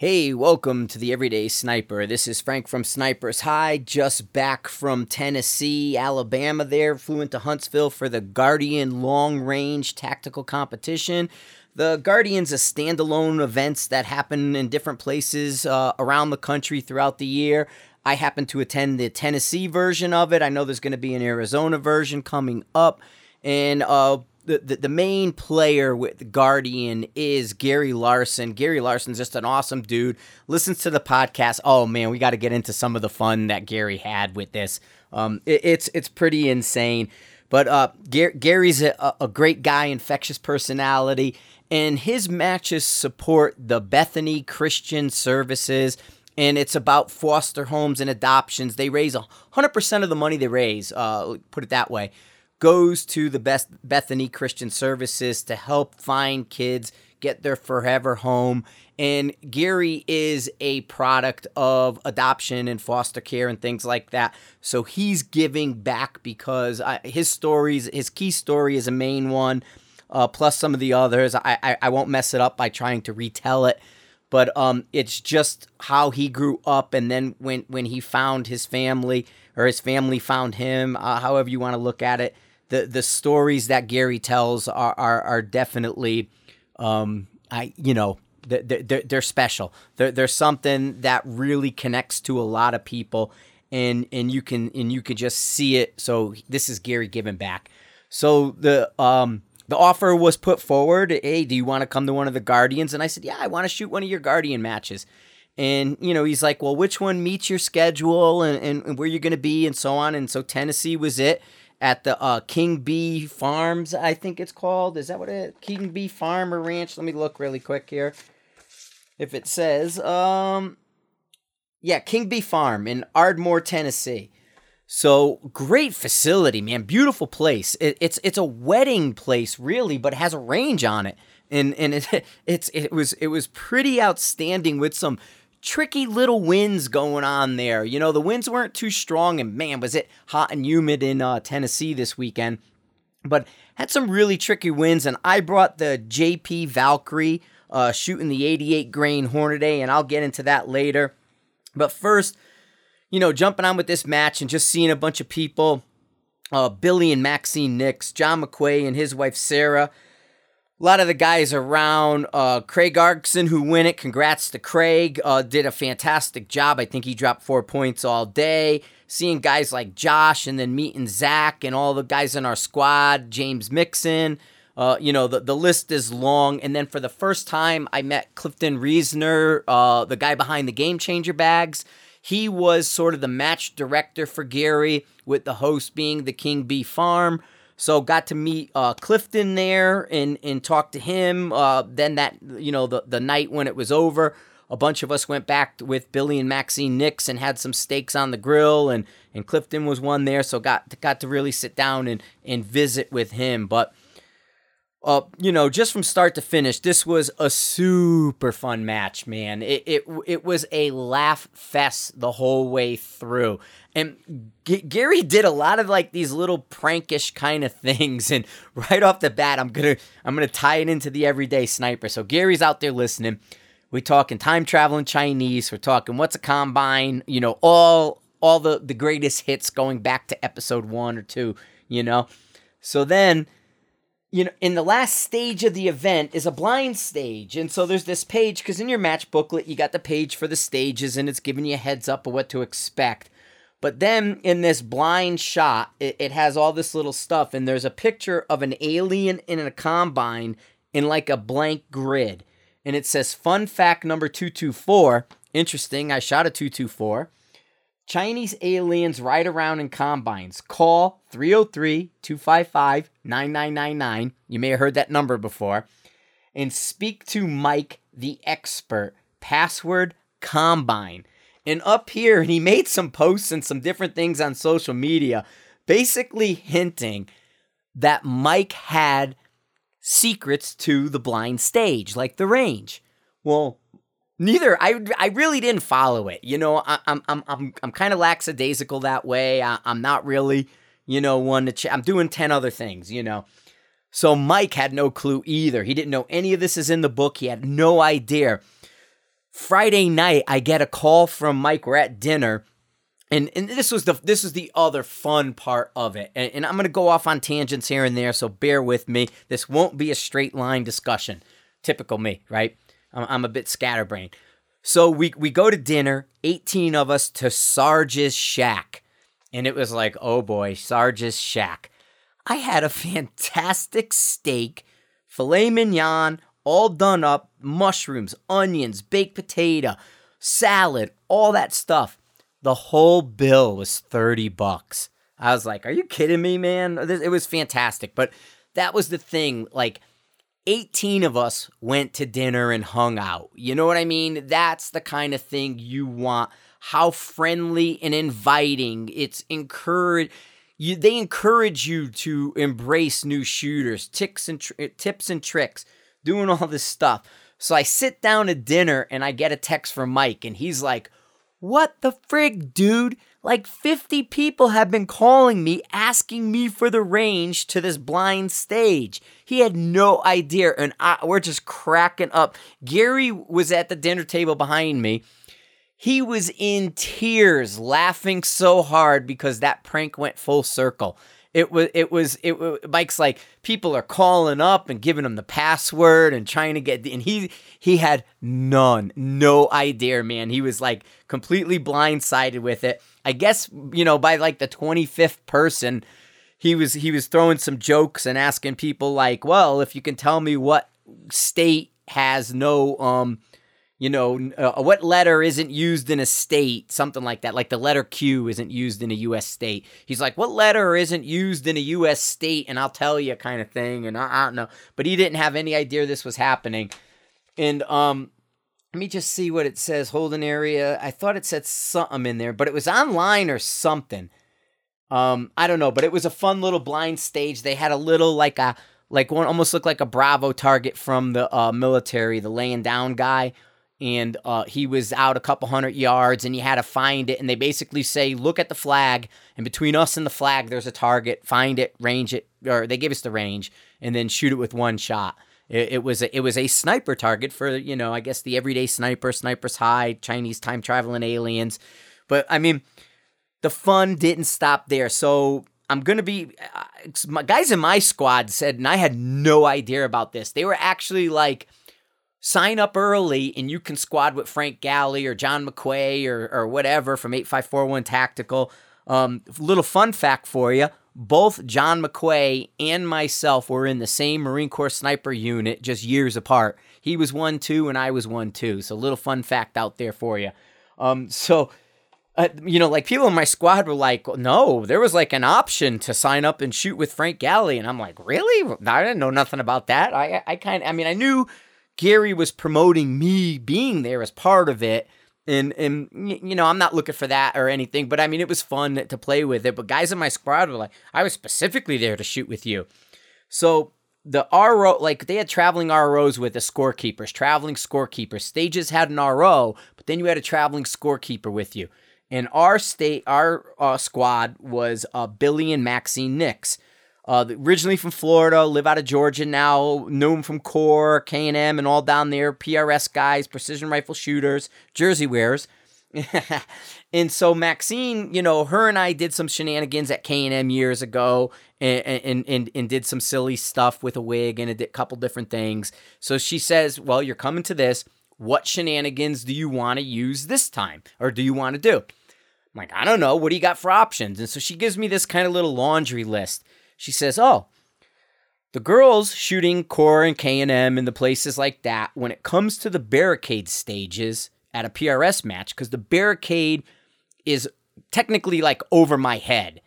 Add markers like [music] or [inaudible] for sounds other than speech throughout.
Hey, welcome to the Everyday Sniper. This is Frank from Sniper's Hide, just back from Tennessee, Alabama. There, flew into Huntsville for the Guardian Long Range Tactical Competition. The Guardian's a standalone events that happen in different places uh, around the country throughout the year. I happen to attend the Tennessee version of it. I know there's going to be an Arizona version coming up, and uh, the, the, main player with Guardian is Gary Larson. Gary Larson's just an awesome dude. Listens to the podcast. Oh man, we got to get into some of the fun that Gary had with this. Um, it, it's it's pretty insane. But uh, Gar- Gary's a, a great guy, infectious personality, and his matches support the Bethany Christian Services and it's about foster homes and adoptions. They raise 100% of the money they raise, uh, put it that way, goes to the best Bethany Christian Services to help find kids get their forever home. And Gary is a product of adoption and foster care and things like that. So he's giving back because I, his stories, his key story is a main one, uh, plus some of the others. I, I, I won't mess it up by trying to retell it but um, it's just how he grew up, and then when when he found his family or his family found him, uh, however you want to look at it, the the stories that Gary tells are are, are definitely, um, I you know they're, they're, they're special. They're, they're something that really connects to a lot of people, and and you can and you can just see it. So this is Gary giving back. So the um the offer was put forward. Hey, do you want to come to one of the Guardians? And I said, yeah, I want to shoot one of your Guardian matches. And you know, he's like, well, which one meets your schedule and, and, and where you're going to be and so on. And so Tennessee was it at the uh, King B Farms, I think it's called. Is that what it? King B Farm or Ranch? Let me look really quick here. If it says, um, yeah, King B Farm in Ardmore, Tennessee. So great facility, man. Beautiful place. It, it's it's a wedding place, really, but has a range on it, and and it [laughs] it's it was it was pretty outstanding with some tricky little winds going on there. You know, the winds weren't too strong, and man, was it hot and humid in uh, Tennessee this weekend. But had some really tricky winds, and I brought the JP Valkyrie uh, shooting the 88 grain Hornady, and I'll get into that later. But first, you know, jumping on with this match and just seeing a bunch of people, uh, Billy and Maxine Nix, John McQuay and his wife Sarah a lot of the guys around. Uh, Craig Argson, who win it, congrats to Craig. Uh, did a fantastic job. I think he dropped four points all day. Seeing guys like Josh and then meeting Zach and all the guys in our squad, James Mixon. Uh, you know, the, the list is long. And then for the first time, I met Clifton Reasor, uh, the guy behind the Game Changer bags. He was sort of the match director for Gary, with the host being the King B Farm. So got to meet uh, Clifton there and and talk to him. Uh, then that you know the the night when it was over, a bunch of us went back with Billy and Maxine Nix and had some steaks on the grill, and and Clifton was one there, so got got to really sit down and and visit with him. But uh, you know, just from start to finish, this was a super fun match, man. It it it was a laugh fest the whole way through. And G- Gary did a lot of like these little prankish kind of things, and [laughs] right off the bat, I'm gonna I'm gonna tie it into the everyday sniper. So Gary's out there listening. We talking time traveling Chinese. We're talking what's a combine. You know, all all the the greatest hits going back to episode one or two. You know, so then you know, in the last stage of the event is a blind stage. And so there's this page, because in your match booklet, you got the page for the stages and it's giving you a heads up of what to expect. But then in this blind shot, it, it has all this little stuff, and there's a picture of an alien in a combine in like a blank grid. And it says, Fun fact number 224. Interesting, I shot a 224. Chinese aliens ride around in combines. Call 303 255 9999. You may have heard that number before. And speak to Mike the expert. Password combine. And up here, and he made some posts and some different things on social media, basically hinting that Mike had secrets to the blind stage, like the range. Well, neither. I I really didn't follow it. You know, I, am I'm I'm I'm kind of lackadaisical that way. I, am not really, you know, one to. Ch- I'm doing ten other things. You know. So Mike had no clue either. He didn't know any of this is in the book. He had no idea Friday night, I get a call from Mike. We're at dinner. And, and this was the this is the other fun part of it, and, and I'm gonna go off on tangents here and there, so bear with me. This won't be a straight line discussion, typical me, right? I'm, I'm a bit scatterbrained. So we we go to dinner, 18 of us to Sarge's shack, and it was like, oh boy, Sarge's shack. I had a [laughs] fantastic steak, filet mignon, all done up, mushrooms, onions, baked potato, salad, all that stuff. The whole bill was 30 bucks. I was like, are you kidding me, man? It was fantastic. But that was the thing. Like, 18 of us went to dinner and hung out. You know what I mean? That's the kind of thing you want. How friendly and inviting. It's encourage you they encourage you to embrace new shooters, ticks and tr- tips and tricks, doing all this stuff. So I sit down to dinner and I get a text from Mike and he's like, "What the frig, dude? Like 50 people have been calling me asking me for the range to this blind stage. He had no idea, and I, we're just cracking up. Gary was at the dinner table behind me. He was in tears, laughing so hard because that prank went full circle. It was, it was, it. Mike's like people are calling up and giving him the password and trying to get, and he he had none, no idea, man. He was like completely blindsided with it. I guess you know by like the twenty fifth person, he was he was throwing some jokes and asking people like, well, if you can tell me what state has no um you know, uh, what letter isn't used in a state, something like that. Like the letter Q isn't used in a U.S. state. He's like, what letter isn't used in a U.S. state? And I'll tell you, kind of thing. And I, I don't know, but he didn't have any idea this was happening. And um, let me just see what it says. Holding area. I thought it said something in there, but it was online or something. Um, I don't know, but it was a fun little blind stage. They had a little like a like one almost looked like a Bravo target from the uh, military, the laying down guy and uh, he was out a couple hundred yards and you had to find it and they basically say look at the flag and between us and the flag there's a target find it range it or they give us the range and then shoot it with one shot it, it was a, it was a sniper target for you know i guess the everyday sniper sniper's hide chinese time traveling aliens but i mean the fun didn't stop there so I'm gonna be. Uh, my guys in my squad said, and I had no idea about this. They were actually like, sign up early and you can squad with Frank Galli or John McQuay or, or whatever from 8541 Tactical. Um, little fun fact for you both John McQuay and myself were in the same Marine Corps sniper unit just years apart. He was 1 2 and I was 1 2. So, little fun fact out there for you. Um, so, uh, you know, like people in my squad were like, no, there was like an option to sign up and shoot with Frank Galli. And I'm like, really? I didn't know nothing about that. I, I kind of, I mean, I knew Gary was promoting me being there as part of it. And, and you know, I'm not looking for that or anything, but I mean, it was fun to play with it. But guys in my squad were like, I was specifically there to shoot with you. So the RO, like they had traveling ROs with the scorekeepers, traveling scorekeepers. Stages had an RO, but then you had a traveling scorekeeper with you. And our state, our uh, squad was uh, Billy and Maxine Nix. Uh, originally from Florida, live out of Georgia now. Him from Core, K and all down there. PRS guys, precision rifle shooters, jersey wearers. [laughs] and so Maxine, you know, her and I did some shenanigans at K and M years ago, and, and and and did some silly stuff with a wig and a couple different things. So she says, "Well, you're coming to this. What shenanigans do you want to use this time, or do you want to do?" I'm like, I don't know. What do you got for options? And so she gives me this kind of little laundry list she says, "Oh, the girls shooting Core and K&M and the places like that when it comes to the barricade stages at a PRS match cuz the barricade is technically like over my head.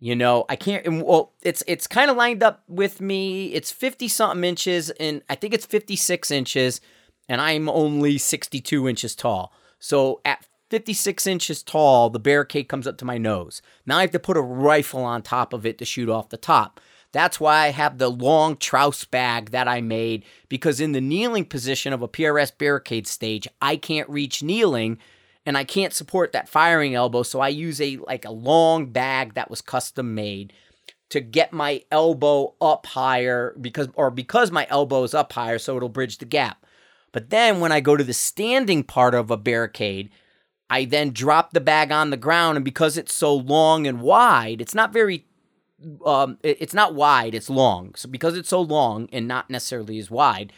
You know, I can't well it's it's kind of lined up with me. It's 50 something inches and I think it's 56 inches and I'm only 62 inches tall. So at 56 inches tall, the barricade comes up to my nose. Now I have to put a rifle on top of it to shoot off the top. That's why I have the long trouse bag that I made because in the kneeling position of a PRS barricade stage, I can't reach kneeling and I can't support that firing elbow, so I use a like a long bag that was custom made to get my elbow up higher because or because my elbow is up higher so it'll bridge the gap. But then when I go to the standing part of a barricade, I then drop the bag on the ground, and because it's so long and wide, it's not very um, it's not wide, it's long. So because it's so long and not necessarily as wide,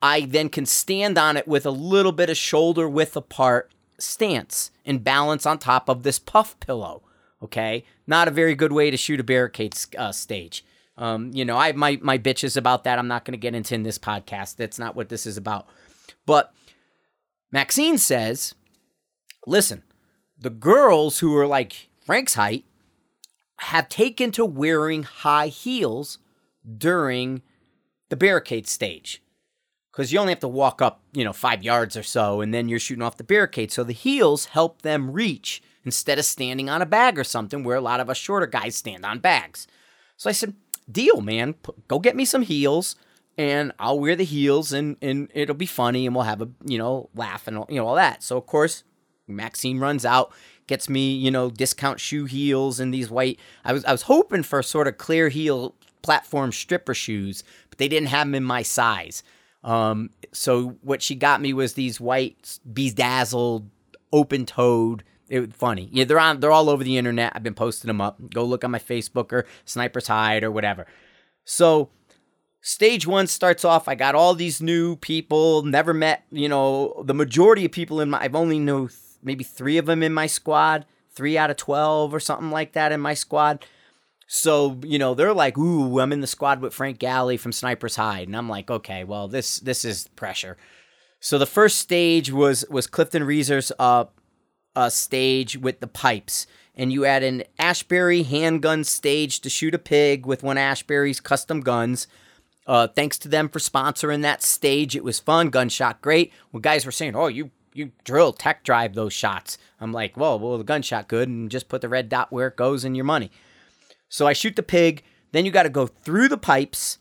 I then can stand on it with a little bit of shoulder width apart stance and balance on top of this puff pillow. Okay, not a very good way to shoot a barricade uh, stage. Um, you know, I have my my bitches about that. I'm not going to get into in this podcast. That's not what this is about. But Maxine says, listen, the girls who are like Frank's height have taken to wearing high heels during the barricade stage because you only have to walk up, you know, five yards or so, and then you're shooting off the barricade. So the heels help them reach instead of standing on a bag or something where a lot of us shorter guys stand on bags. So I said, deal, man. Go get me some heels and I'll wear the heels and, and it'll be funny and we'll have a, you know, laugh and, you know, all that. So, of course, Maxine runs out, gets me, you know, discount shoe heels and these white. I was I was hoping for sort of clear heel platform stripper shoes, but they didn't have them in my size. Um, so what she got me was these white bedazzled, open toed. It was funny. Yeah, they're on. They're all over the internet. I've been posting them up. Go look on my Facebook or Sniper's Hide or whatever. So stage one starts off. I got all these new people. Never met. You know, the majority of people in my. I've only know maybe three of them in my squad, three out of 12 or something like that in my squad. So, you know, they're like, ooh, I'm in the squad with Frank Galli from Sniper's Hide. And I'm like, okay, well, this this is pressure. So the first stage was was Clifton Reasor's uh, uh stage with the pipes. And you had an Ashbury handgun stage to shoot a pig with one Ashbury's custom guns. Uh, thanks to them for sponsoring that stage. It was fun. Gunshot great. When guys were saying, "Oh, you you drill tech drive those shots. I'm like, well, well, the gunshot good, and just put the red dot where it goes and your money. So I shoot the pig. Then you got to go through the pipes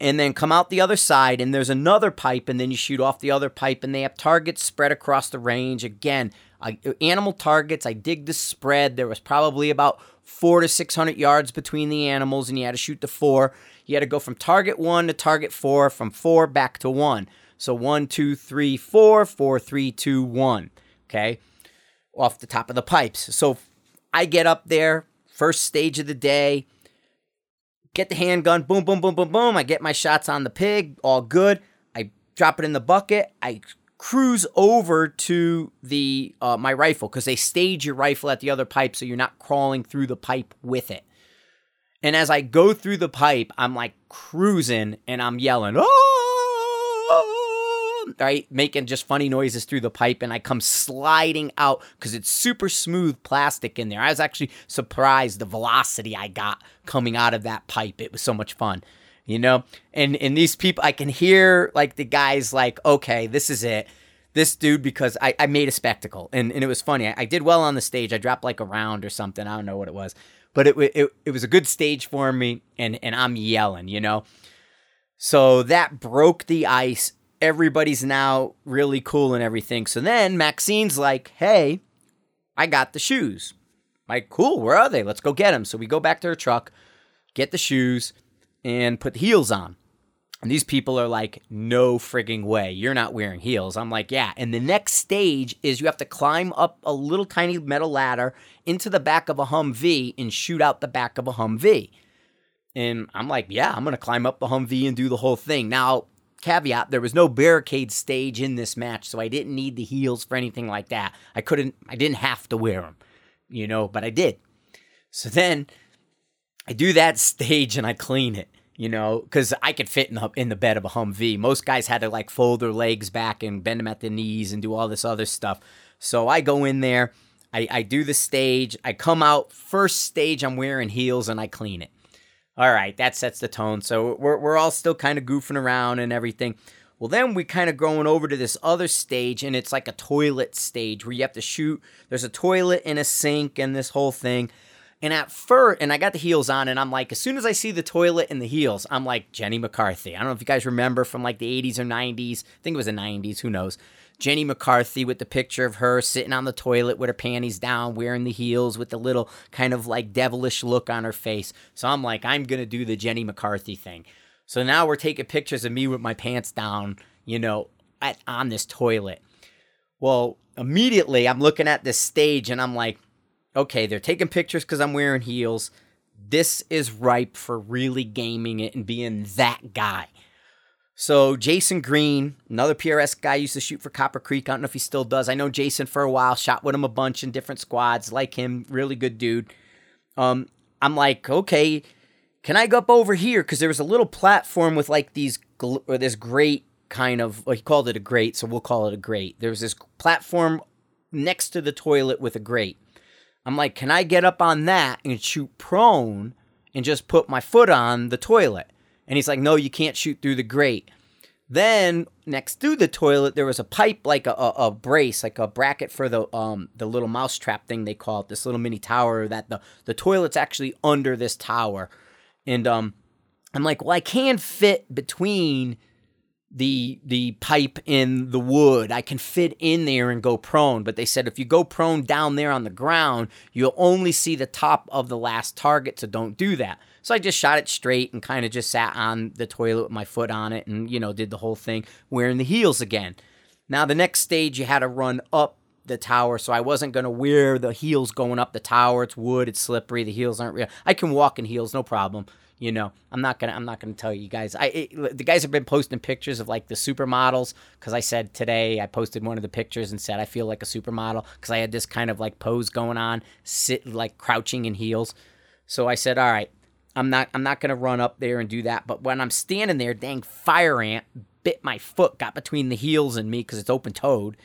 and then come out the other side and there's another pipe and then you shoot off the other pipe and they have targets spread across the range again I, animal targets i dig the spread there was probably about four to 600 yards between the animals and you had to shoot the four you had to go from target one to target four from four back to one so one, two, three, four, four, three, two, one. Okay. Off the top of the pipes. So I get up there, first stage of the day, get the handgun, boom, boom, boom, boom, boom. I get my shots on the pig, all good. I drop it in the bucket. I cruise over to the uh, my rifle because they stage your rifle at the other pipe so you're not crawling through the pipe with it. And as I go through the pipe, I'm like cruising and I'm yelling, oh! Right? Making just funny noises through the pipe, and I come sliding out because it's super smooth plastic in there. I was actually surprised the velocity I got coming out of that pipe. It was so much fun, you know? And and these people I can hear like the guys like, okay, this is it. This dude, because I, I made a spectacle and, and it was funny. I, I did well on the stage. I dropped like a round or something. I don't know what it was. But it, it, it was a good stage for me and, and I'm yelling, you know? So that broke the ice everybody's now really cool and everything. So then Maxine's like, hey, I got the shoes. I'm like, cool, where are they? Let's go get them. So we go back to her truck, get the shoes, and put the heels on. And these people are like, no frigging way. You're not wearing heels. I'm like, yeah. And the next stage is you have to climb up a little tiny metal ladder into the back of a Humvee and shoot out the back of a Humvee. And I'm like, yeah, I'm going to climb up the Humvee and do the whole thing. Now, caveat there was no barricade stage in this match so i didn't need the heels for anything like that. I couldn't i didn't have to wear them you know but i did. So then i do that stage and i clean it you know because i could fit in the, in the bed of a humvee. Most guys had to like fold their legs back and bend them at the knees and do all this other stuff. So i go in there I, I do the stage i come out first stage i'm wearing heels and i clean it all right, that sets the tone. So we're, we're all still kind of goofing around and everything. Well, then we kind of going over to this other stage, and it's like a toilet stage where you have to shoot. There's a toilet and a sink and this whole thing. And at first, and I got the heels on, and I'm like, as soon as I see the toilet and the heels, I'm like Jenny McCarthy. I don't know if you guys remember from like the 80s or 90s. I think it was the 90s. Who knows? Jenny McCarthy with the picture of her sitting on the toilet with her panties down, wearing the heels with the little kind of like devilish look on her face. So I'm like, I'm going to do the Jenny McCarthy thing. So now we're taking pictures of me with my pants down, you know, at, on this toilet. Well, immediately I'm looking at this stage and I'm like, okay, they're taking pictures because I'm wearing heels. This is ripe for really gaming it and being that guy. So Jason Green, another PRS guy, used to shoot for Copper Creek. I don't know if he still does. I know Jason for a while, shot with him a bunch in different squads. Like him, really good dude. Um, I'm like, okay, can I go up over here? Because there was a little platform with like these gl- or this grate kind of. Well, he called it a grate, so we'll call it a grate. There was this platform next to the toilet with a grate. I'm like, can I get up on that and shoot prone and just put my foot on the toilet? And he's like, no, you can't shoot through the grate. Then next to the toilet, there was a pipe, like a, a, a, brace, like a bracket for the um the little mousetrap thing they call it, this little mini tower. That the the toilet's actually under this tower, and um, I'm like, well, I can fit between the the pipe in the wood. I can fit in there and go prone. But they said if you go prone down there on the ground, you'll only see the top of the last target. So don't do that. So I just shot it straight and kind of just sat on the toilet with my foot on it and, you know, did the whole thing wearing the heels again. Now, the next stage, you had to run up the tower, so I wasn't going to wear the heels going up the tower. It's wood, it's slippery, the heels aren't real. I can walk in heels, no problem. You know, I'm not gonna. I'm not gonna tell you guys. I it, the guys have been posting pictures of like the supermodels because I said today I posted one of the pictures and said I feel like a supermodel because I had this kind of like pose going on, sit like crouching in heels. So I said, all right, I'm not I'm not gonna run up there and do that. But when I'm standing there, dang fire ant bit my foot, got between the heels and me because it's open toed.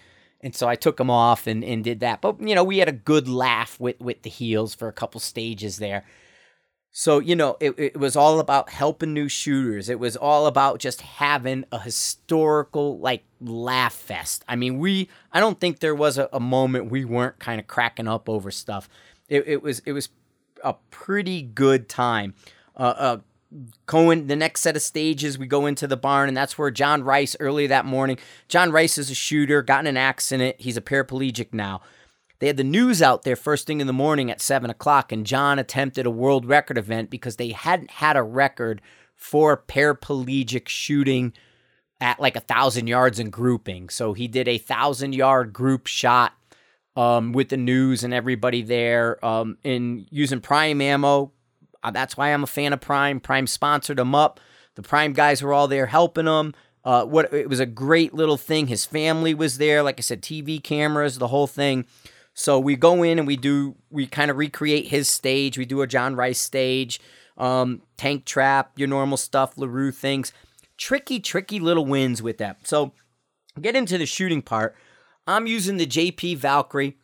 And so I took them off and, and did that. But you know, we had a good laugh with, with the heels for a couple stages there. So, you know, it, it was all about helping new shooters. It was all about just having a historical, like, laugh fest. I mean, we, I don't think there was a, a moment we weren't kind of cracking up over stuff. It, it was, it was a pretty good time. Uh, uh, the next set of stages, we go into the barn, and that's where John Rice early that morning. John Rice is a shooter, got in an accident. He's a paraplegic now. They had the news out there first thing in the morning at seven o'clock, and John attempted a world record event because they hadn't had a record for paraplegic shooting at like a thousand yards in grouping. So he did a thousand yard group shot um, with the news and everybody there um, in using Prime ammo. Uh, that's why I'm a fan of Prime. Prime sponsored him up. The Prime guys were all there helping him. Uh, what it was a great little thing. His family was there. Like I said, TV cameras, the whole thing. So we go in and we do we kind of recreate his stage. We do a John Rice stage, um, tank trap, your normal stuff, Larue things. Tricky, tricky little wins with that. So get into the shooting part. I'm using the JP Valkyrie.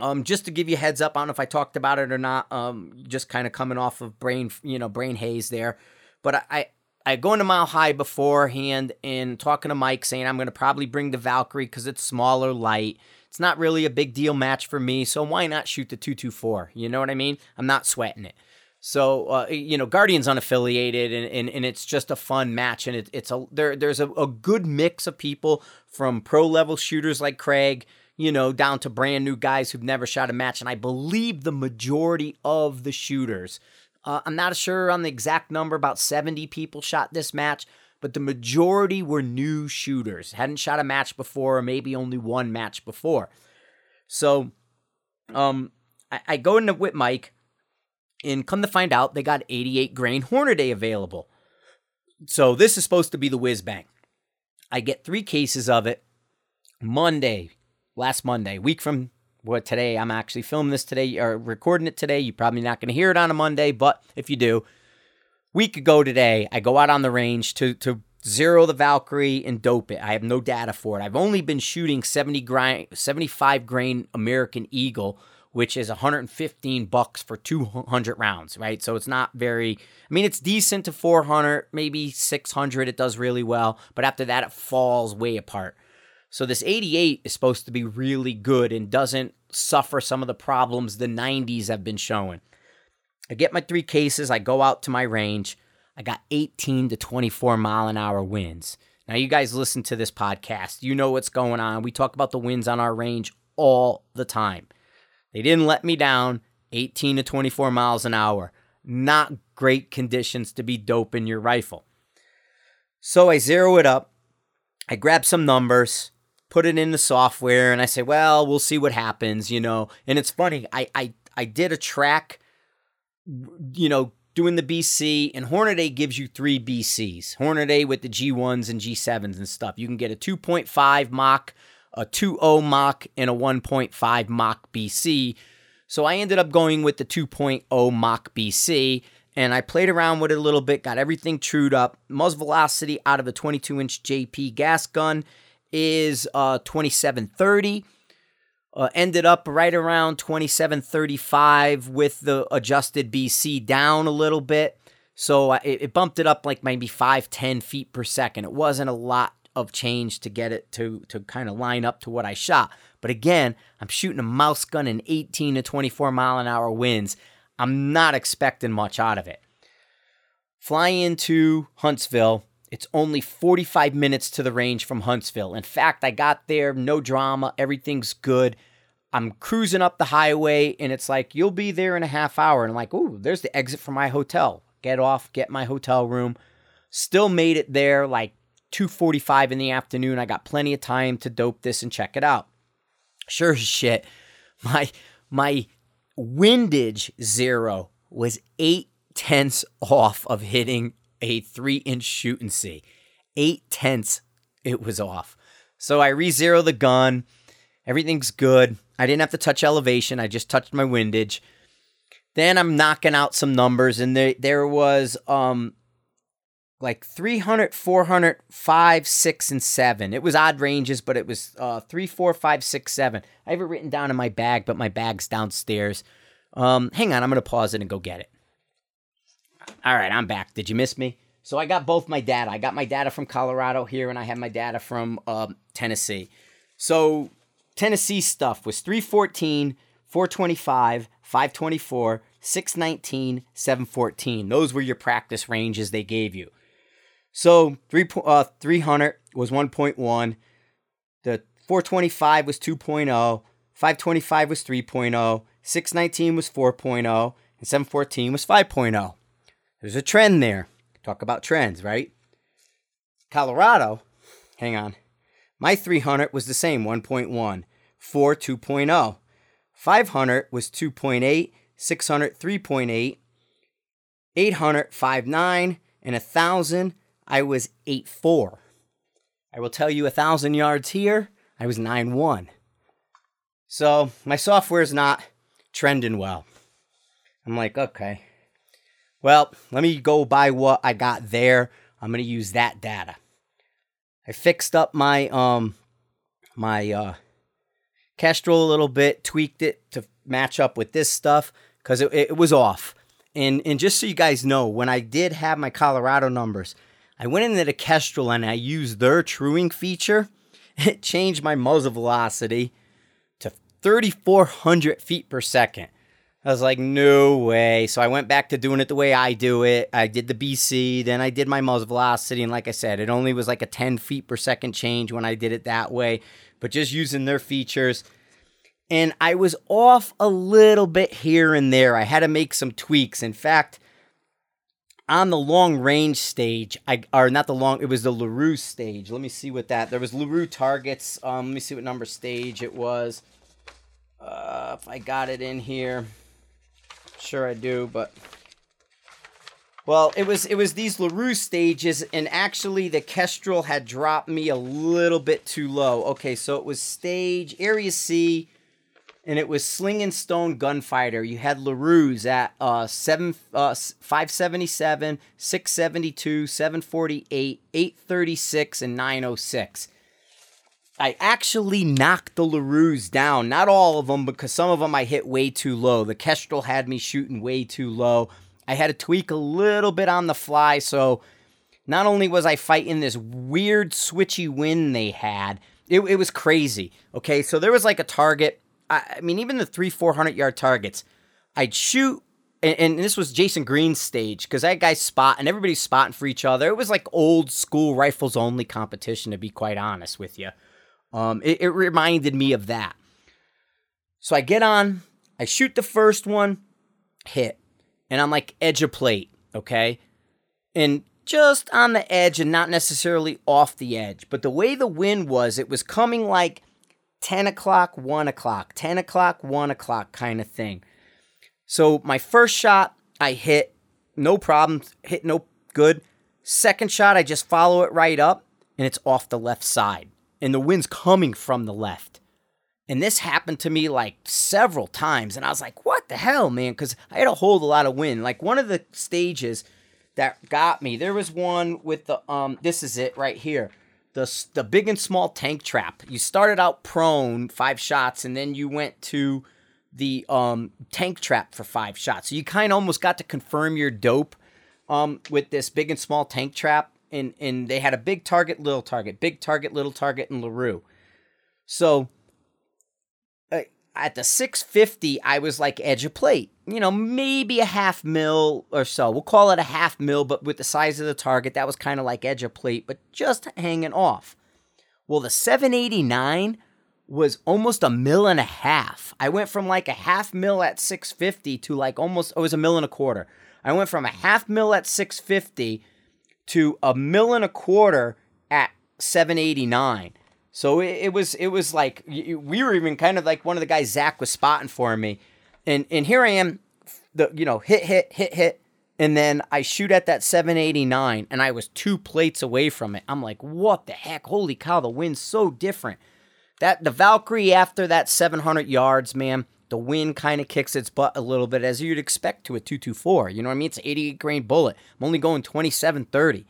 Um, just to give you heads up, I don't know if I talked about it or not. Um, just kind of coming off of brain, you know, brain haze there. But I, I, I go into Mile High beforehand and talking to Mike, saying I'm going to probably bring the Valkyrie because it's smaller, light. It's not really a big deal match for me, so why not shoot the 224? You know what I mean? I'm not sweating it. So uh, you know, Guardian's unaffiliated, and, and, and it's just a fun match, and it, it's a there there's a, a good mix of people from pro level shooters like Craig, you know, down to brand new guys who've never shot a match, and I believe the majority of the shooters. Uh, I'm not sure on the exact number, about 70 people shot this match, but the majority were new shooters, hadn't shot a match before, or maybe only one match before. So, um, I, I go into with Mike and come to find out, they got 88 grain Hornady available. So this is supposed to be the whiz bang. I get three cases of it Monday, last Monday, week from what today. I'm actually filming this today or recording it today. You're probably not going to hear it on a Monday, but if you do, week ago today, I go out on the range to to zero the Valkyrie and dope it. I have no data for it. I've only been shooting 70 grain, 75 grain American Eagle which is 115 bucks for 200 rounds, right? So it's not very I mean it's decent to 400, maybe 600 it does really well, but after that it falls way apart. So this 88 is supposed to be really good and doesn't suffer some of the problems the 90s have been showing. I get my 3 cases, I go out to my range. I got 18 to 24 mile an hour winds. Now, you guys listen to this podcast. You know what's going on. We talk about the winds on our range all the time. They didn't let me down 18 to 24 miles an hour. Not great conditions to be doping your rifle. So I zero it up. I grab some numbers, put it in the software, and I say, well, we'll see what happens, you know. And it's funny, I I I did a track, you know, doing the BC, and Hornady gives you three BCs. Hornady with the G1s and G7s and stuff. You can get a 2.5 Mach, a 2.0 Mach, and a 1.5 Mach BC. So I ended up going with the 2.0 Mach BC, and I played around with it a little bit, got everything trued up. Muzzle velocity out of the 22 inch JP gas gun is uh, 2730. Uh, ended up right around 2735 with the adjusted BC down a little bit. So uh, it, it bumped it up like maybe 5, 10 feet per second. It wasn't a lot of change to get it to, to kind of line up to what I shot. But again, I'm shooting a mouse gun in 18 to 24 mile an hour winds. I'm not expecting much out of it. Fly into Huntsville. It's only 45 minutes to the range from Huntsville. In fact, I got there, no drama, everything's good. I'm cruising up the highway and it's like, you'll be there in a half hour. And I'm like, ooh, there's the exit from my hotel. Get off, get my hotel room. Still made it there like 2:45 in the afternoon. I got plenty of time to dope this and check it out. Sure as shit, my my windage zero was eight tenths off of hitting a three inch Shoot-N-C. Eight tenths it was off. So I re zero the gun. Everything's good. I didn't have to touch elevation. I just touched my windage. Then I'm knocking out some numbers, and there there was um like 300, 400, 5, 6, and 7. It was odd ranges, but it was uh, 3, 4, 5, 6, 7. I have it written down in my bag, but my bag's downstairs. Um, hang on, I'm going to pause it and go get it. All right, I'm back. Did you miss me? So I got both my data. I got my data from Colorado here, and I have my data from um, Tennessee. So Tennessee stuff was 314, 425, 524, 619, 714. Those were your practice ranges they gave you. So three uh, 300 was 1.1. The 425 was 2.0. 525 was 3.0. 619 was 4.0. And 714 was 5.0. There's a trend there. Talk about trends, right? Colorado, hang on. My 300 was the same 1.1. 4 2.0. 500 was 2.8. 600 3.8. 800 5.9. And 1,000 I was 8 4. I will tell you a thousand yards here, I was 9 1. So my software is not trending well. I'm like, okay. Well, let me go by what I got there. I'm gonna use that data. I fixed up my um my uh Kestrel a little bit, tweaked it to match up with this stuff because it, it was off. And and just so you guys know, when I did have my Colorado numbers, I went into the Kestrel and I used their truing feature. [laughs] It changed my muzzle velocity to 3,400 feet per second. I was like, no way. So I went back to doing it the way I do it. I did the BC, then I did my muzzle velocity. And like I said, it only was like a 10 feet per second change when I did it that way, but just using their features. And I was off a little bit here and there. I had to make some tweaks. In fact, on the long range stage, I or not the long, it was the Larue stage. Let me see what that. There was Larue targets. Um, let me see what number stage it was. Uh, if I got it in here, sure I do, but well, it was it was these Larue stages, and actually the Kestrel had dropped me a little bit too low. Okay, so it was stage area C and it was Sling and Stone Gunfighter. You had Larue's at uh, seven, uh, 577, 672, 748, 836, and 906. I actually knocked the Larue's down. Not all of them, because some of them I hit way too low. The Kestrel had me shooting way too low. I had to tweak a little bit on the fly, so not only was I fighting this weird switchy wind they had, it, it was crazy. Okay, so there was like a target I, I mean, even the three, 400 yard targets, I'd shoot. And, and this was Jason Green's stage because that guy's spot and everybody's spotting for each other. It was like old school rifles only competition, to be quite honest with you. Um, it, it reminded me of that. So I get on, I shoot the first one, hit, and I'm like edge of plate, okay? And just on the edge and not necessarily off the edge. But the way the wind was, it was coming like 10 o'clock, 1 o'clock, 10 o'clock, 1 o'clock kind of thing. So my first shot, I hit, no problem, hit no good. Second shot, I just follow it right up, and it's off the left side. And the wind's coming from the left. And this happened to me like several times. And I was like, what the hell, man? Because I had a lot of wind. Like one of the stages that got me, there was one with the, um, this is it right here. The, the big and small tank trap. You started out prone, five shots, and then you went to the um, tank trap for five shots. So you kind of almost got to confirm your dope um, with this big and small tank trap. And, and they had a big target, little target, big target, little target, and LaRue. So at the 650, I was like edge of plate. You know, maybe a half mil or so. We'll call it a half mil, but with the size of the target, that was kind of like edge of plate, but just hanging off. Well, the 789 was almost a mil and a half. I went from like a half mil at 650 to like almost, oh, it was a mil and a quarter. I went from a half mil at 650 to a mil and a quarter at 789. So it, it, was it was like we were even kind of like one of the guys Zach was spotting for me, and and here I am, the you know hit hit hit hit, and then I shoot at that 789, and I was two plates away from it. I'm like, what the heck? Holy cow! The wind's so different. That the Valkyrie after that 700 yards, man, the wind kind of kicks its butt a little bit as you'd expect to a 224. You know what I mean? It's an 88 grain bullet. I'm only going 2730.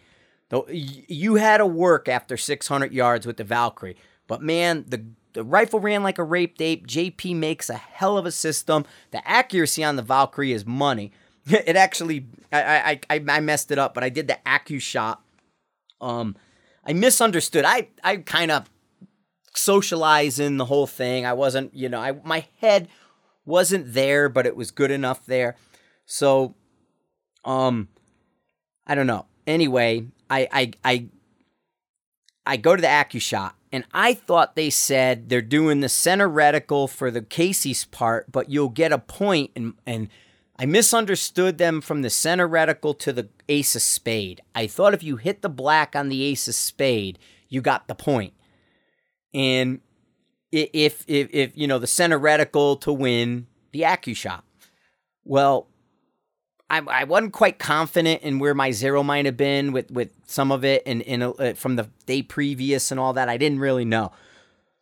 You had to work after 600 yards with the Valkyrie, but man, the the rifle ran like a raped ape. JP makes a hell of a system. The accuracy on the Valkyrie is money. [laughs] It actually, I, I, I, messed it up, but I did the Accu shot. Um, I misunderstood. I, I kind of socializing the whole thing. I wasn't, you know, I my head wasn't there, but it was good enough there. So, um, I don't know. Anyway, I I I I go to the AccuShot and I thought they said they're doing the center reticle for the Casey's part, but you'll get a point and and I misunderstood them from the center reticle to the ace of spade. I thought if you hit the black on the ace of spade, you got the point. And if if if you know the center reticle to win the AccuShot. Well, I, I wasn't quite confident in where my zero might have been with, with some of it and, and uh, from the day previous and all that. I didn't really know.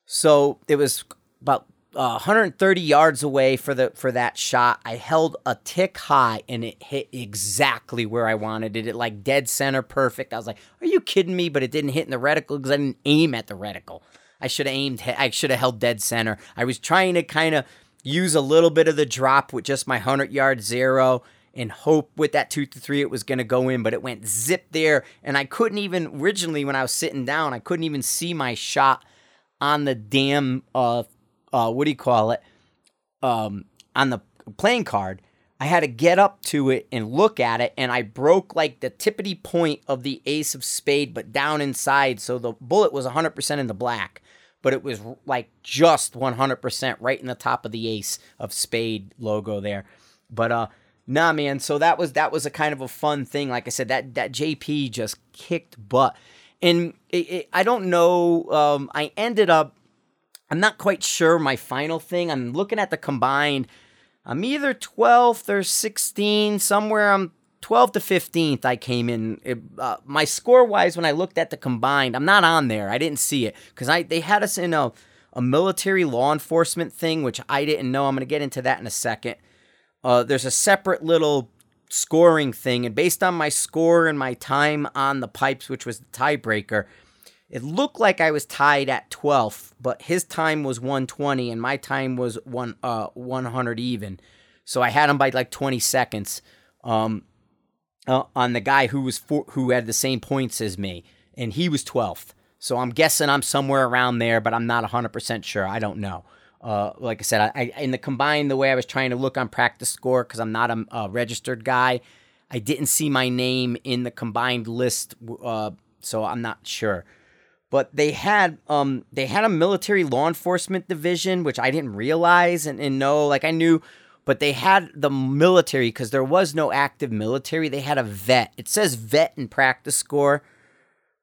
So it was about uh, 130 yards away for the for that shot. I held a tick high and it hit exactly where I wanted it. It like dead center, perfect. I was like, "Are you kidding me?" But it didn't hit in the reticle because I didn't aim at the reticle. I should have aimed. I should have held dead center. I was trying to kind of use a little bit of the drop with just my hundred yard zero and hope with that two to three it was going to go in, but it went zip there. And I couldn't even, originally, when I was sitting down, I couldn't even see my shot on the damn, uh, uh, what do you call it? Um, on the playing card. I had to get up to it and look at it, and I broke like the tippity point of the ace of spade, but down inside. So the bullet was 100% in the black, but it was like just 100% right in the top of the ace of spade logo there. But uh, Nah, man. So that was that was a kind of a fun thing. Like I said, that that JP just kicked butt, and it, it, I don't know. Um, I ended up. I'm not quite sure my final thing. I'm looking at the combined. I'm either 12th or 16, somewhere. I'm 12th to 15th. I came in. It, uh, my score wise, when I looked at the combined, I'm not on there. I didn't see it because I they had us in a a military law enforcement thing, which I didn't know. I'm going to get into that in a second. Uh, there's a separate little scoring thing, and based on my score and my time on the pipes, which was the tiebreaker, it looked like I was tied at 12th, but his time was 120 and my time was one uh 100 even. So I had him by like 20 seconds um uh, on the guy who was for, who had the same points as me and he was 12th. So I'm guessing I'm somewhere around there, but I'm not 100% sure. I don't know. Uh, like I said, I, I, in the combined the way I was trying to look on practice score because I'm not a, a, registered guy, I didn't see my name in the combined list, uh, so I'm not sure. But they had um they had a military law enforcement division, which I didn't realize and, and know. Like I knew but they had the military because there was no active military. They had a vet. It says vet in practice score,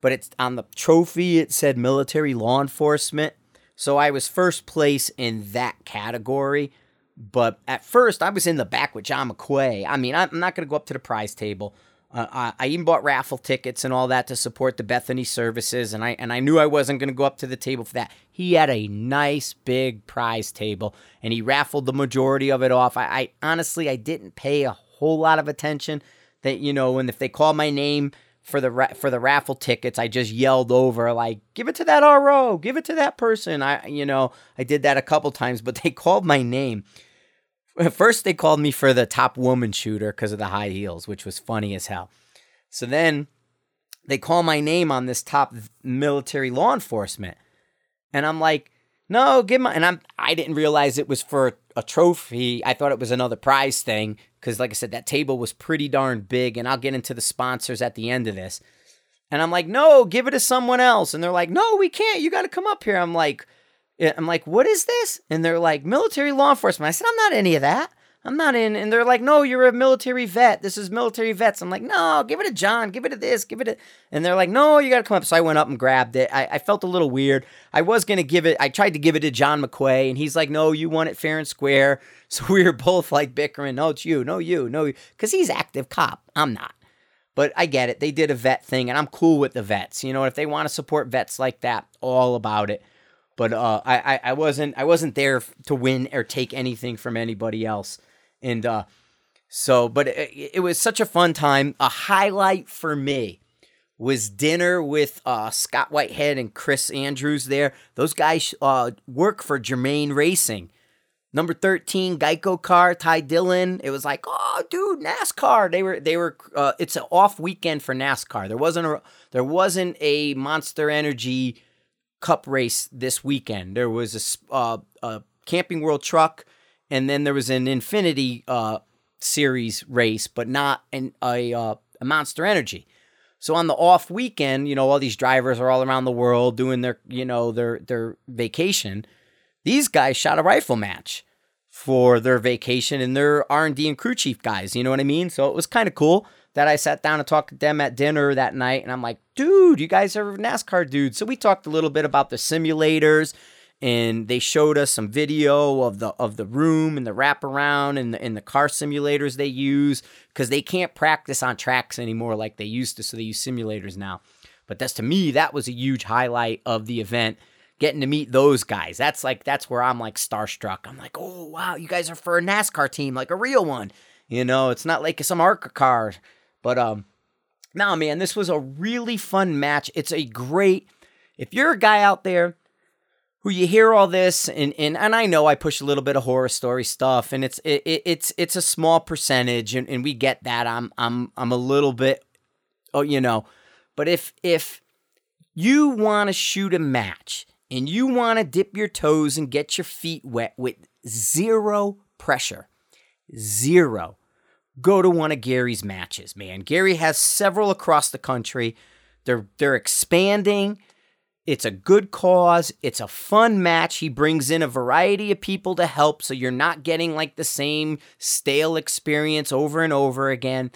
but it's on the trophy. It said military law enforcement. So I was first place in that category. But at first, I was in the back with John McQuay. I mean, I'm not going to go up to the prize table. Uh, I even bought raffle tickets and all that to support the Bethany services, and I and I knew I wasn't going to go up to the table for that. He had a nice big prize table, and he raffled the majority of it off. I, I honestly I didn't pay a whole lot of attention. That you know, and if they called my name for the ra- for the raffle tickets, I just yelled over like, "Give it to that RO, give it to that person." I you know I did that a couple times, but they [laughs] called my name First, they called me for the top woman shooter because of the high heels, which was funny as hell. So then they call my name on this top military law enforcement. And I'm like, no, give my and I'm I didn't realize it was for a trophy. I thought it was another prize thing. Cause like I said, that table was pretty darn big, and I'll get into the sponsors at the end of this. And I'm like, no, give it to someone else. And they're like, no, we can't. You gotta come up here. I'm like, eh, I'm like, what is this? And they're like, military law enforcement. I said, I'm not any of that. I'm not in. And they're like, no, you're a military vet. This is military vets. I'm like, no, give it to John. Give it to this. Give it to. And they're like, no, you got to come up. So I went up and grabbed it. I, I felt a little weird. I was going to give it, I tried to give it to John McQuay. And he's like, no, you want it fair and square. [laughs] So we were both like bickering. No, it's you. No, you. No, because he's active cop. I'm not. But I get it. They did a vet thing, and I'm cool with the vets. You know, if they want to support vets like that, all about it but uh, I, I wasn't I wasn't there to win or take anything from anybody else, and uh, so but it, it, was such a fun time. A highlight for me was dinner with uh, Scott Whitehead and Chris Andrews. There, those guys uh, work for Germain Racing. Number thirteen, Geico car, Ty Dillon. It was like, oh, dude, NASCAR. They were, they were. Uh, it's an off weekend for NASCAR. There wasn't a, there wasn't a Monster Energy Cup race this weekend. There was a, uh, a Camping World truck, and then there was an Infinity uh, Series race, but not an, a, uh, a Monster Energy. So on the off weekend, you know, all these drivers are all around the world doing their, you know, their their vacation. These guys shot a rifle match for their vacation, and they're R and D and crew chief guys. You know what I mean? So it was kind of cool that I sat down and talked to them at dinner that night. And I'm like, dude, you guys are NASCAR dudes. So we talked a little bit about the simulators and they showed us some video of the of the room and the wraparound and the, and the car simulators they use because they can't practice on tracks anymore like they used to. So they use simulators now. But that's to me, that was a huge highlight of the event. Getting to meet those guys. That's like that's where I'm like starstruck. I'm like, oh wow, you guys are for a NASCAR team, like a real one. You know, it's not like some ARCA car but um, nah, man, this was a really fun match. It's a great. If you're a guy out there who you hear all this and and, and I know I push a little bit of horror story stuff and it's it, it's it's a small percentage and, and we get that I'm I'm I'm a little bit oh you know but if if you want to shoot a match and you want to dip your toes and get your feet wet with zero pressure zero go to one of Gary's matches, man. Gary has several across the country. They're they're expanding. It's a good cause. It's a fun match. He brings in a variety of people to help so you're not getting like the same stale experience over and over again.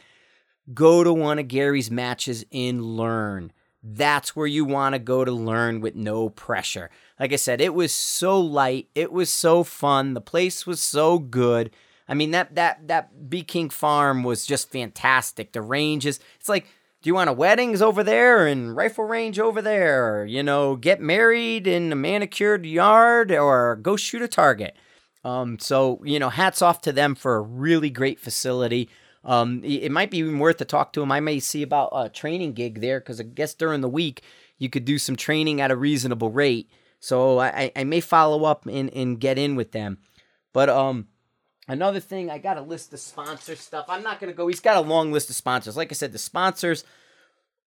Go to one of Gary's matches and learn. That's where you want to go to learn with no pressure. Like I said, it was so light. It was so fun. The place was so good. I mean that that that Bee King Farm was just fantastic. The ranges, it's like, do you want a weddings over there and rifle range over there? You know, get married in a manicured yard or go shoot a target. Um, so you know, hats off to them for a really great facility. Um, it might be even worth to talk to them. I may see about a training gig there because I guess during the week you could do some training at a reasonable rate. So I, I may follow up and, and get in with them. But um, Another thing, I got a list of sponsor stuff. I'm not going to go, he's got a long list of sponsors. Like I said, the sponsors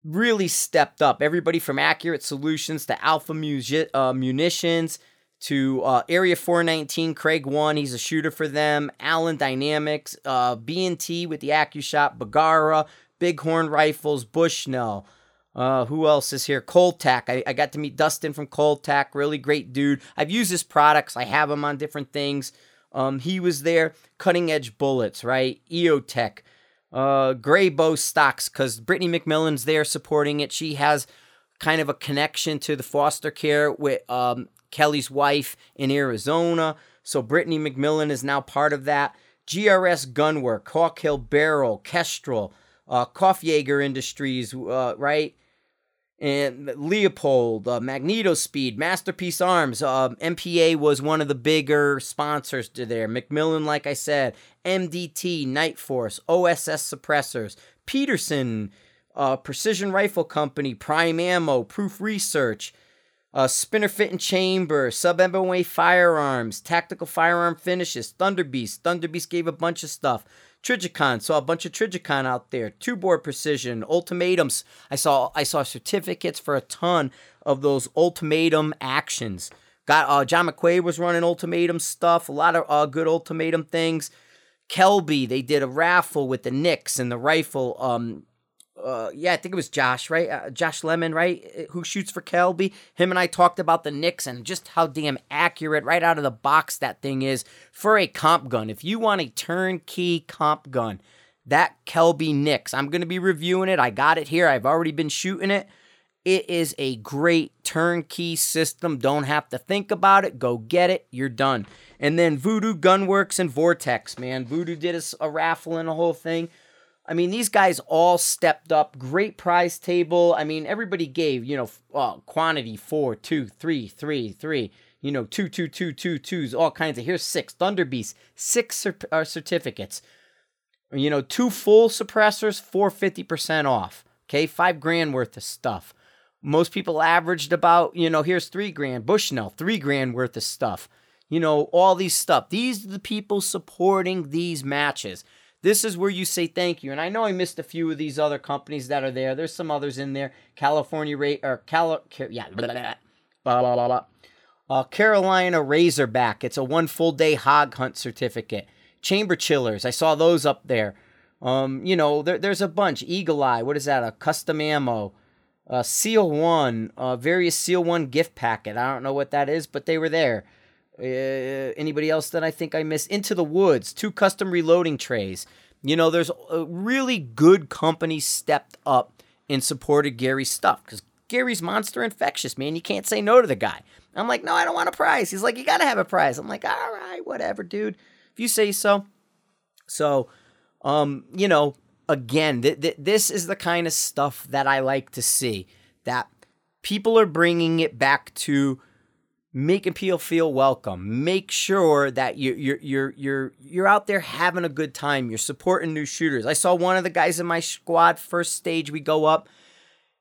really stepped up. Everybody from Accurate Solutions to Alpha uh, Munitions to uh, Area 419, Craig One, he's a shooter for them. Allen Dynamics, uh, B&T with the AccuShot, Bergara, Bighorn Rifles, Bushnell. Uh, who else is here? Cole-TAC. I, I got to meet Dustin from Cole-TAC. Really great dude. I've used his products. I have them on different things. Um, he was there, cutting edge bullets, right? EOTech, uh, Grayboe stocks, because Brittany McMillan's there supporting it. She has kind of a connection to the foster care with um, Kelly's wife in Arizona. So Brittany McMillan is now part of that. GRS Gunwork, Hawk Hill Barrel, Kestrel, uh, Kopfjager Industries, uh, right? And Leupold, uh, MagnetoSpeed, Masterpiece Arms. Uh, MPA was one of the bigger sponsors to there. McMillan, like I said, MDT, Nightforce, OSS Suppressors, Peterson, uh, Precision Rifle Company, Prime Ammo, Proof Research, uh, Spinner Fit and Chamber, Sub MOA Firearms, Tactical Firearm Finishes, Thunder Beast. Thunder Beast gave a bunch of stuff. Trijicon, saw a bunch of Trijicon out there. Two board precision, ultimatums. I saw I saw certificates for a ton of those ultimatum actions. Got uh, John McQuay was running ultimatum stuff, a lot of uh, good ultimatum things. Kelbly, they did a raffle with the Nix and the rifle. Um, uh, yeah, I think it was Josh, right? Uh, Josh Lemon, right? Uh, who shoots for Kelbly? Him and I talked about the Nix and just how damn accurate, right out of the box, that thing is for a comp gun. If you want a turnkey comp gun, that Kelbly Nix, I'm going to be reviewing it. I got it here. I've already been shooting it. It is a great turnkey system. Don't have to think about it. Go get it. You're done. And then Voodoo Gunworks and Vortex, man. Voodoo did a, a raffle and a whole thing. I mean, these guys all stepped up. Great prize table. I mean, everybody gave, you know, uh, quantity four, two, three, three, three, you know, two, two, two, two, twos, all kinds of. Here's six. Thunderbeasts, six cer- uh, certificates. You know, two full suppressors, four fifty percent off. Okay, five grand worth of stuff. Most people averaged about, you know, here's three grand. Bushnell, three grand worth of stuff. You know, all these stuff. These are the people supporting these matches. This is where you say thank you. And I know I missed a few of these other companies that are there. There's some others in there. California rate or Cal yeah blah, blah, blah. Uh, Carolina Razorback. It's a one full day hog hunt certificate. Chamber chillers. I saw those up there. Um, you know, there, there's a bunch. Eagle Eye. What is that? A custom ammo. Uh, Seal One. Uh, various Seal One gift packet. I don't know what that is, but they were there. Uh, anybody else that I think I missed? Into the Woods, two custom reloading trays. You know, there's a really good company stepped up and supported Gary's stuff because Gary's monster infectious, man. You can't say no to the guy. I'm like, no, I don't want a prize. He's like, you gotta have a prize. I'm like, all right, whatever, dude. If you say so. So, um, you know, again, th- th- this is the kind of stuff that I like to see. That people are bringing it back to make people feel welcome. Make sure that you, you're you're you're you're out there having a good time. You're supporting new shooters. I saw one of the guys in my squad first stage. We go up.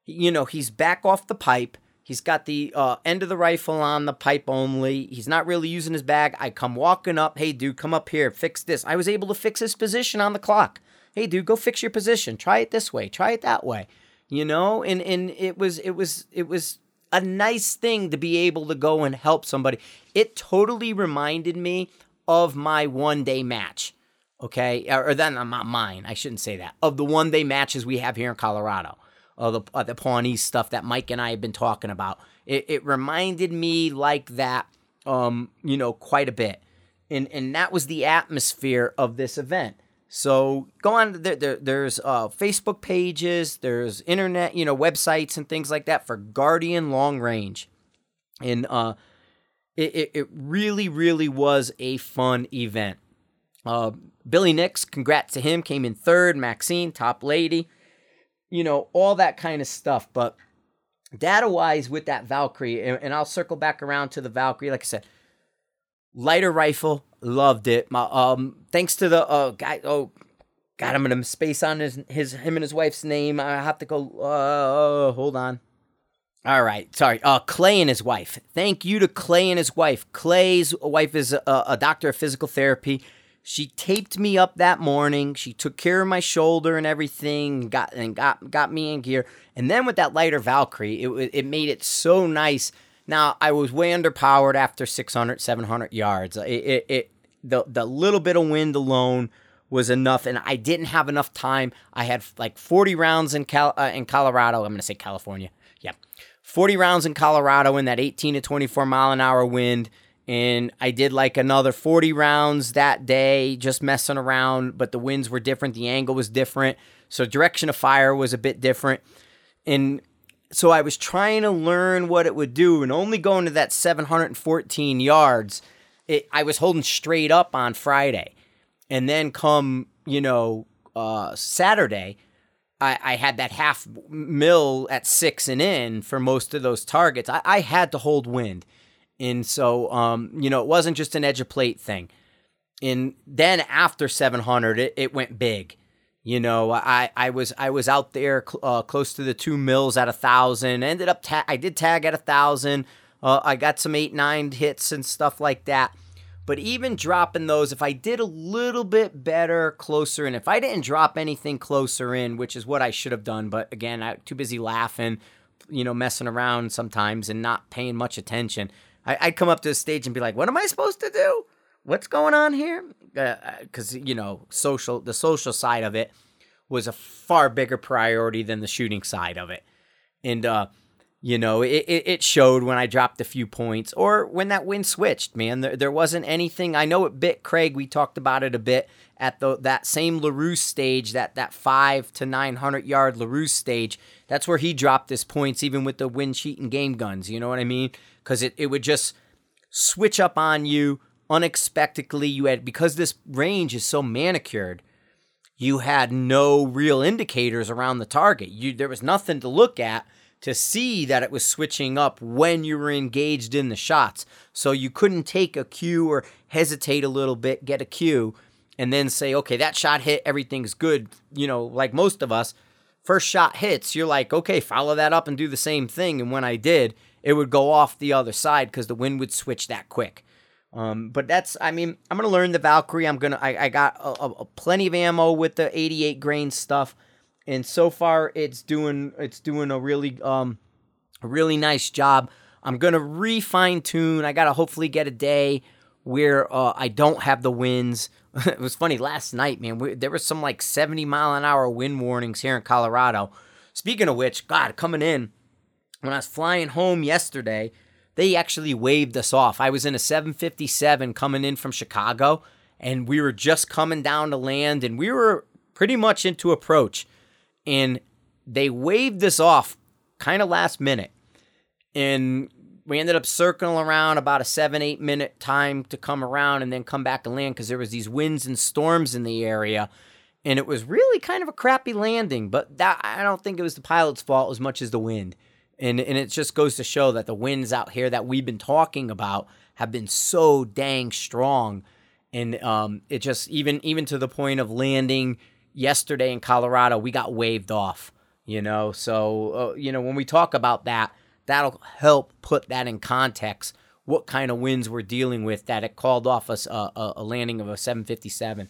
You know, he's back off the pipe. He's got the uh, end of the rifle on the pipe only. He's not really using his bag. I come walking up. Hey, dude, come up here. Fix this. I was able to fix his position on the clock. Hey, dude, go fix your position. Try it this way. Try it that way. You know, and and it was it was it was a nice thing to be able to go and help somebody. It totally reminded me of my one day match. Okay, or, then I'm not mine. I shouldn't say that. Of the one day matches we have here in Colorado, of the uh, the Pawnee stuff that Mike and I have been talking about. It, it reminded me like that, um, you know, quite a bit, and and that was the atmosphere of this event. So go on. There, there there's uh, Facebook pages, there's internet, you know, websites and things like that for Guardian Long Range, and uh, it, it, really really was a fun event. Uh, Billy Nix, congrats to him, came in third. Maxine, top lady, you know, all that kind of stuff. But data wise, with that Valkyrie, and, and I'll circle back around to the Valkyrie. Like I said, lighter rifle, loved it. My um, thanks to the uh guy. Oh, God, I'm gonna space on his his him and his wife's name. I have to go. Uh, hold on. All right, sorry. Uh, Clay and his wife. Thank you to Clay and his wife. Clay's wife is a, a doctor of physical therapy. She taped me up that morning. She took care of my shoulder and everything. Got and got got me in gear. And then with that lighter Valkyrie, it it made it so nice now, I was way underpowered after 600, 700 yards. It, it, it, the, the little bit of wind alone was enough, and I didn't have enough time. I had like 40 rounds in, Cal, uh, in Colorado. I'm going to say California. Yeah. 40 rounds in Colorado in that 18 to 24 mile an hour wind. And I did like another 40 rounds that day, just messing around, but the winds were different. The angle was different. So direction of fire was a bit different. And so I was trying to learn what it would do and only going to that 714 yards. It, I was holding straight up on Friday. And then come, you know, uh, Saturday, I, I, had that half mill at six and in for most of those targets. I, I had to hold wind. And so, um, you know, it wasn't just an edge of plate thing. And then after 700, it, it went big. You know, I, I was I was out there uh, close to the two mills at a thousand. Ended up ta- I did tag at a thousand. Uh, I got some eight nine hits and stuff like that. But even dropping those, if I did a little bit better closer in, if I didn't drop anything closer in, which is what I should have done, but again, I'm too busy laughing, you know, messing around sometimes and not paying much attention. I, would come up to the stage and be like, "What am I supposed to do? What's going on here?" Because uh, you know, social the social side of it was a far bigger priority than the shooting side of it, and uh, you know, it, it showed when I dropped a few points or when that wind switched, man. There, there wasn't anything. I know it bit Craig. We talked about it a bit at the that same LaRousse stage, that that five to nine hundred yard LaRousse stage. That's where he dropped his points, even with the wind sheet and game guns. You know what I mean? Because it, it would just switch up on you unexpectedly. You had because this range is so manicured, you had no real indicators around the target. You there was nothing to look at to see that it was switching up when you were engaged in the shots. So you couldn't take a cue or hesitate a little bit, get a cue, and then say, okay, that shot hit, everything's good. You know, like most of us, first shot hits, you're like, okay, follow that up and do the same thing. And when I did, it would go off the other side because the wind would switch that quick. Um, but that's, I mean, I'm gonna learn the Valkyrie. I'm gonna, I, got a, a, plenty of ammo with the 88 grain stuff and so far it's doing it's doing a really um a really nice job. I'm gonna refine tune. I gotta hopefully get a day where uh, I don't have the winds. [laughs] it was funny last night, man. We, there was some like 70 mile an hour wind warnings here in Colorado. Speaking of which, God, coming in when I was flying home yesterday, they actually waved us off. I was in a 757 coming in from Chicago, and we were just coming down to land, and we were pretty much into approach and they waved us off kind of last minute. And we ended up circling around about a seven, eight minute time to come around and then come back and land because there was these winds and storms in the area. And it was really kind of a crappy landing, but that I don't think it was the pilot's fault as much as the wind. And and it just goes to show that the winds out here that we've been talking about have been so dang strong. And um, it just even even to the point of landing yesterday in Colorado, we got waved off, you know. So, uh, you know, when we talk about that, that'll help put that in context what kind of winds we're dealing with that it called off us a, a, a, landing of a 757.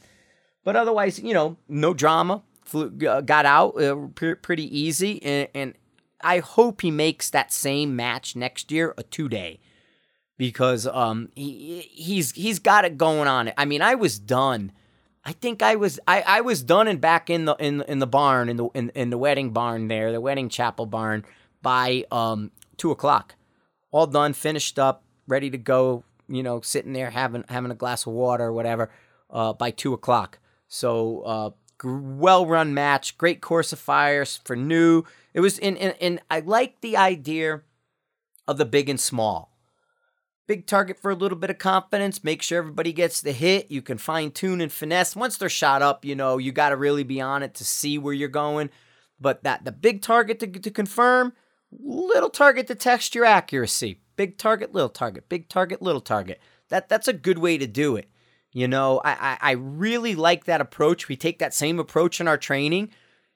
But otherwise, you know, no drama. Flew, uh, got out uh, pre- pretty easy, and, and I hope he makes that same match next year a two day because um he he's he's got it going on. I mean, I was done I think I was I, I was done and back in the in in the barn in the in, in the wedding barn there the wedding chapel barn by um two o'clock, all done, finished up, ready to go. You know, sitting there having having a glass of water or whatever uh, by two o'clock. So uh, well run match, great course of fires for new. It was in and, and I like the idea of the big and small big target for a little bit of confidence. Make sure everybody gets the hit. You can fine tune and finesse. Once they're shot up, you know, you got to really be on it to see where you're going. But that the big target to, to confirm, little target to test your accuracy. Big target, little target, big target, little target. That that's a good way to do it. You know, I, I, I really like that approach. We take that same approach in our training.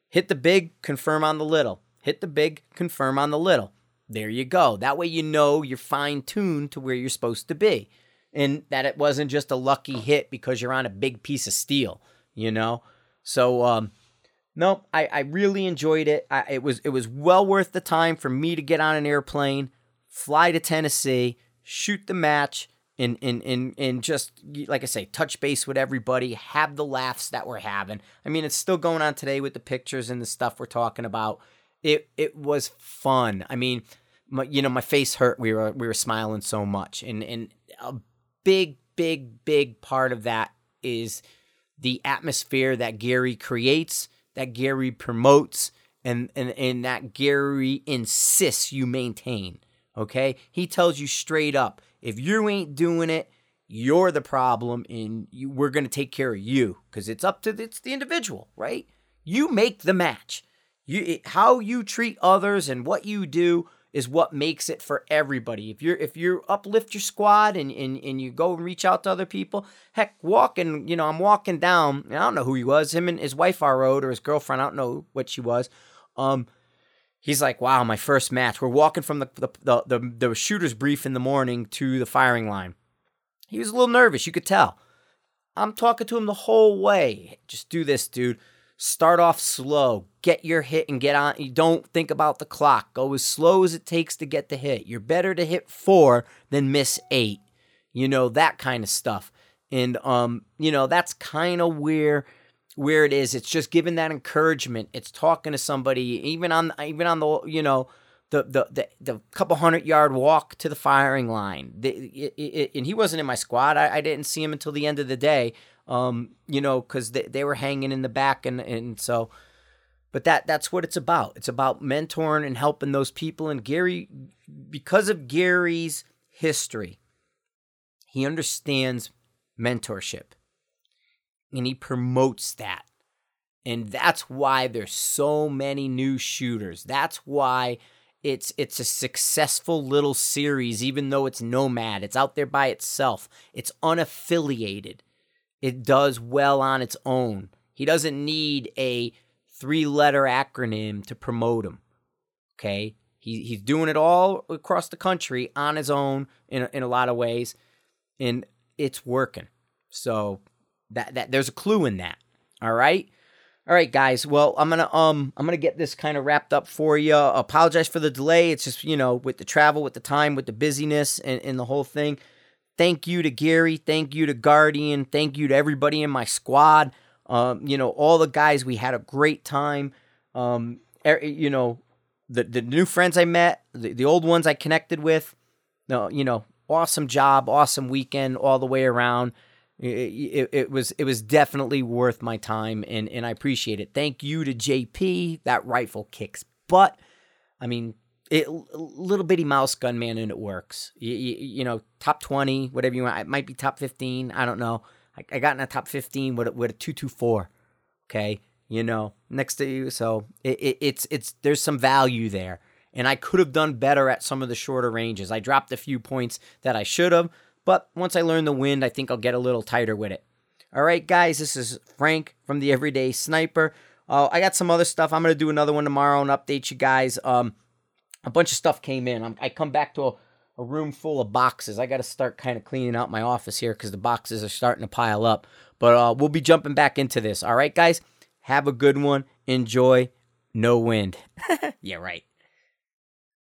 Hit the big, confirm on the little. Hit the big, confirm on the little. There you go. That way you know you're fine tuned to where you're supposed to be. And that it wasn't just a lucky hit because you're on a big piece of steel, you know? So um no, I, I really enjoyed it. I, it was it was well worth the time for me to get on an airplane, fly to Tennessee, shoot the match, and and and and just like I say, touch base with everybody, have the laughs that we're having. I mean, it's still going on today with the pictures and the stuff we're talking about. It it was fun. I mean, my, you know, my face hurt. We were we were smiling so much, and and a big, big, big part of that is the atmosphere that Gary creates, that Gary promotes, and, and, and that Gary insists you maintain. Okay? He tells you straight up if you ain't doing it, you're the problem and you, we're going to take care of you because it's up to it's the individual, right? You make the match. You it, how you treat others and what you do is what makes it for everybody. If you're if you uplift your squad and, and and you go and reach out to other people, heck, walking, you know, I'm walking down, I don't know who he was, him and his wife are road or his girlfriend, I don't know what she was. Um he's like, "Wow, my first match. We're walking from the the the, the, the shooter's brief in the morning to the firing line." He was a little nervous, you could tell. I'm talking to him the whole way. Just do this, dude. Start off slow. Get your hit and get on. You don't think about the clock. Go as slow as it takes to get the hit. You're better to hit four than miss eight. You know, that kind of stuff. And um, you know, that's kind of where where it is. It's just giving that encouragement. It's talking to somebody, even on even on the you know the the the, the couple hundred yard walk to the firing line. The, it, it, and he wasn't in my squad. I, I, didn't see him until the end of the day. Um, you know, because they, they were hanging in the back, and and so. But that that's what it's about. It's about mentoring and helping those people. And Gary, because of Gary's history, he understands mentorship, and he promotes that. And that's why there's so many new shooters. That's why it's it's a successful little series even though it's nomad. It's out there by itself. It's unaffiliated. It does well on its own. He doesn't need a three letter acronym to promote him okay? He, he's doing it all across the country on his own in, in a lot of ways and it's working. So that, that there's a clue in that all right all right, guys. Well, I'm gonna um I'm gonna get this kind of wrapped up for you. Apologize for the delay. It's just you know with the travel, with the time, with the busyness, and, and the whole thing. Thank you to Gary. Thank you to Guardian. Thank you to everybody in my squad. Um, you know all the guys. We had a great time. Um, er, you know the the new friends I met, the, the old ones I connected with. No, you know, awesome job, awesome weekend all the way around. It, it, it, was it was definitely worth my time and and I appreciate it. Thank you to JP. That rifle kicks butt. I mean, it little bitty mouse gun man and it works. You, you, you, know, top twenty, whatever you want. It might be top fifteen. I don't know. I, I got in the top fifteen with with a two two four. Okay, you know, next to you. So it, it, it's it's there's some value there, and I could have done better at some of the shorter ranges. I dropped a few points that I should have. But once I learn the wind, I think I'll get a little tighter with it. All right, guys, this is Frank from the Everyday Sniper. Uh, I got some other stuff. I'm gonna do another one tomorrow and update you guys. Um, a bunch of stuff came in. I'm, i come back to a, a, room full of boxes. I got to start kind of cleaning out my office here because the boxes are starting to pile up. But uh, we'll be jumping back into this. All right, guys, have a good one. Enjoy. No wind. [laughs] yeah, right.